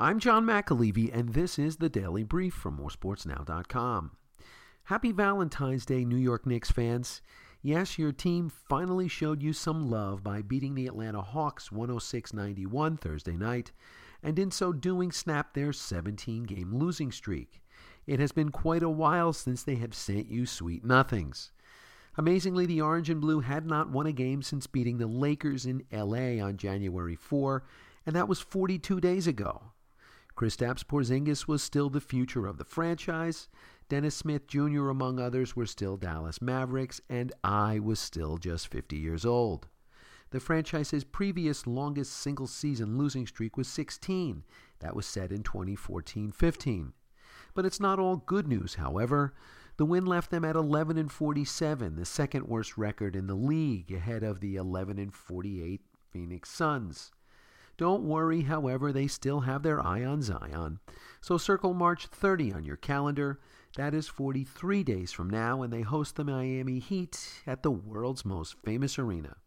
I'm John McAlevey, and this is the Daily Brief from moresportsnow.com. Happy Valentine's Day, New York Knicks fans. Yes, your team finally showed you some love by beating the Atlanta Hawks 106 91 Thursday night, and in so doing, snapped their 17 game losing streak. It has been quite a while since they have sent you sweet nothings. Amazingly, the Orange and Blue had not won a game since beating the Lakers in LA on January 4, and that was 42 days ago. Kristaps Porzingis was still the future of the franchise. Dennis Smith Jr., among others, were still Dallas Mavericks, and I was still just 50 years old. The franchise's previous longest single season losing streak was 16. That was set in 2014 15. But it's not all good news, however. The win left them at 11 and 47, the second worst record in the league, ahead of the 11 and 48 Phoenix Suns. Don't worry, however, they still have their eye on Zion. So circle March 30 on your calendar. That is 43 days from now, and they host the Miami Heat at the world's most famous arena.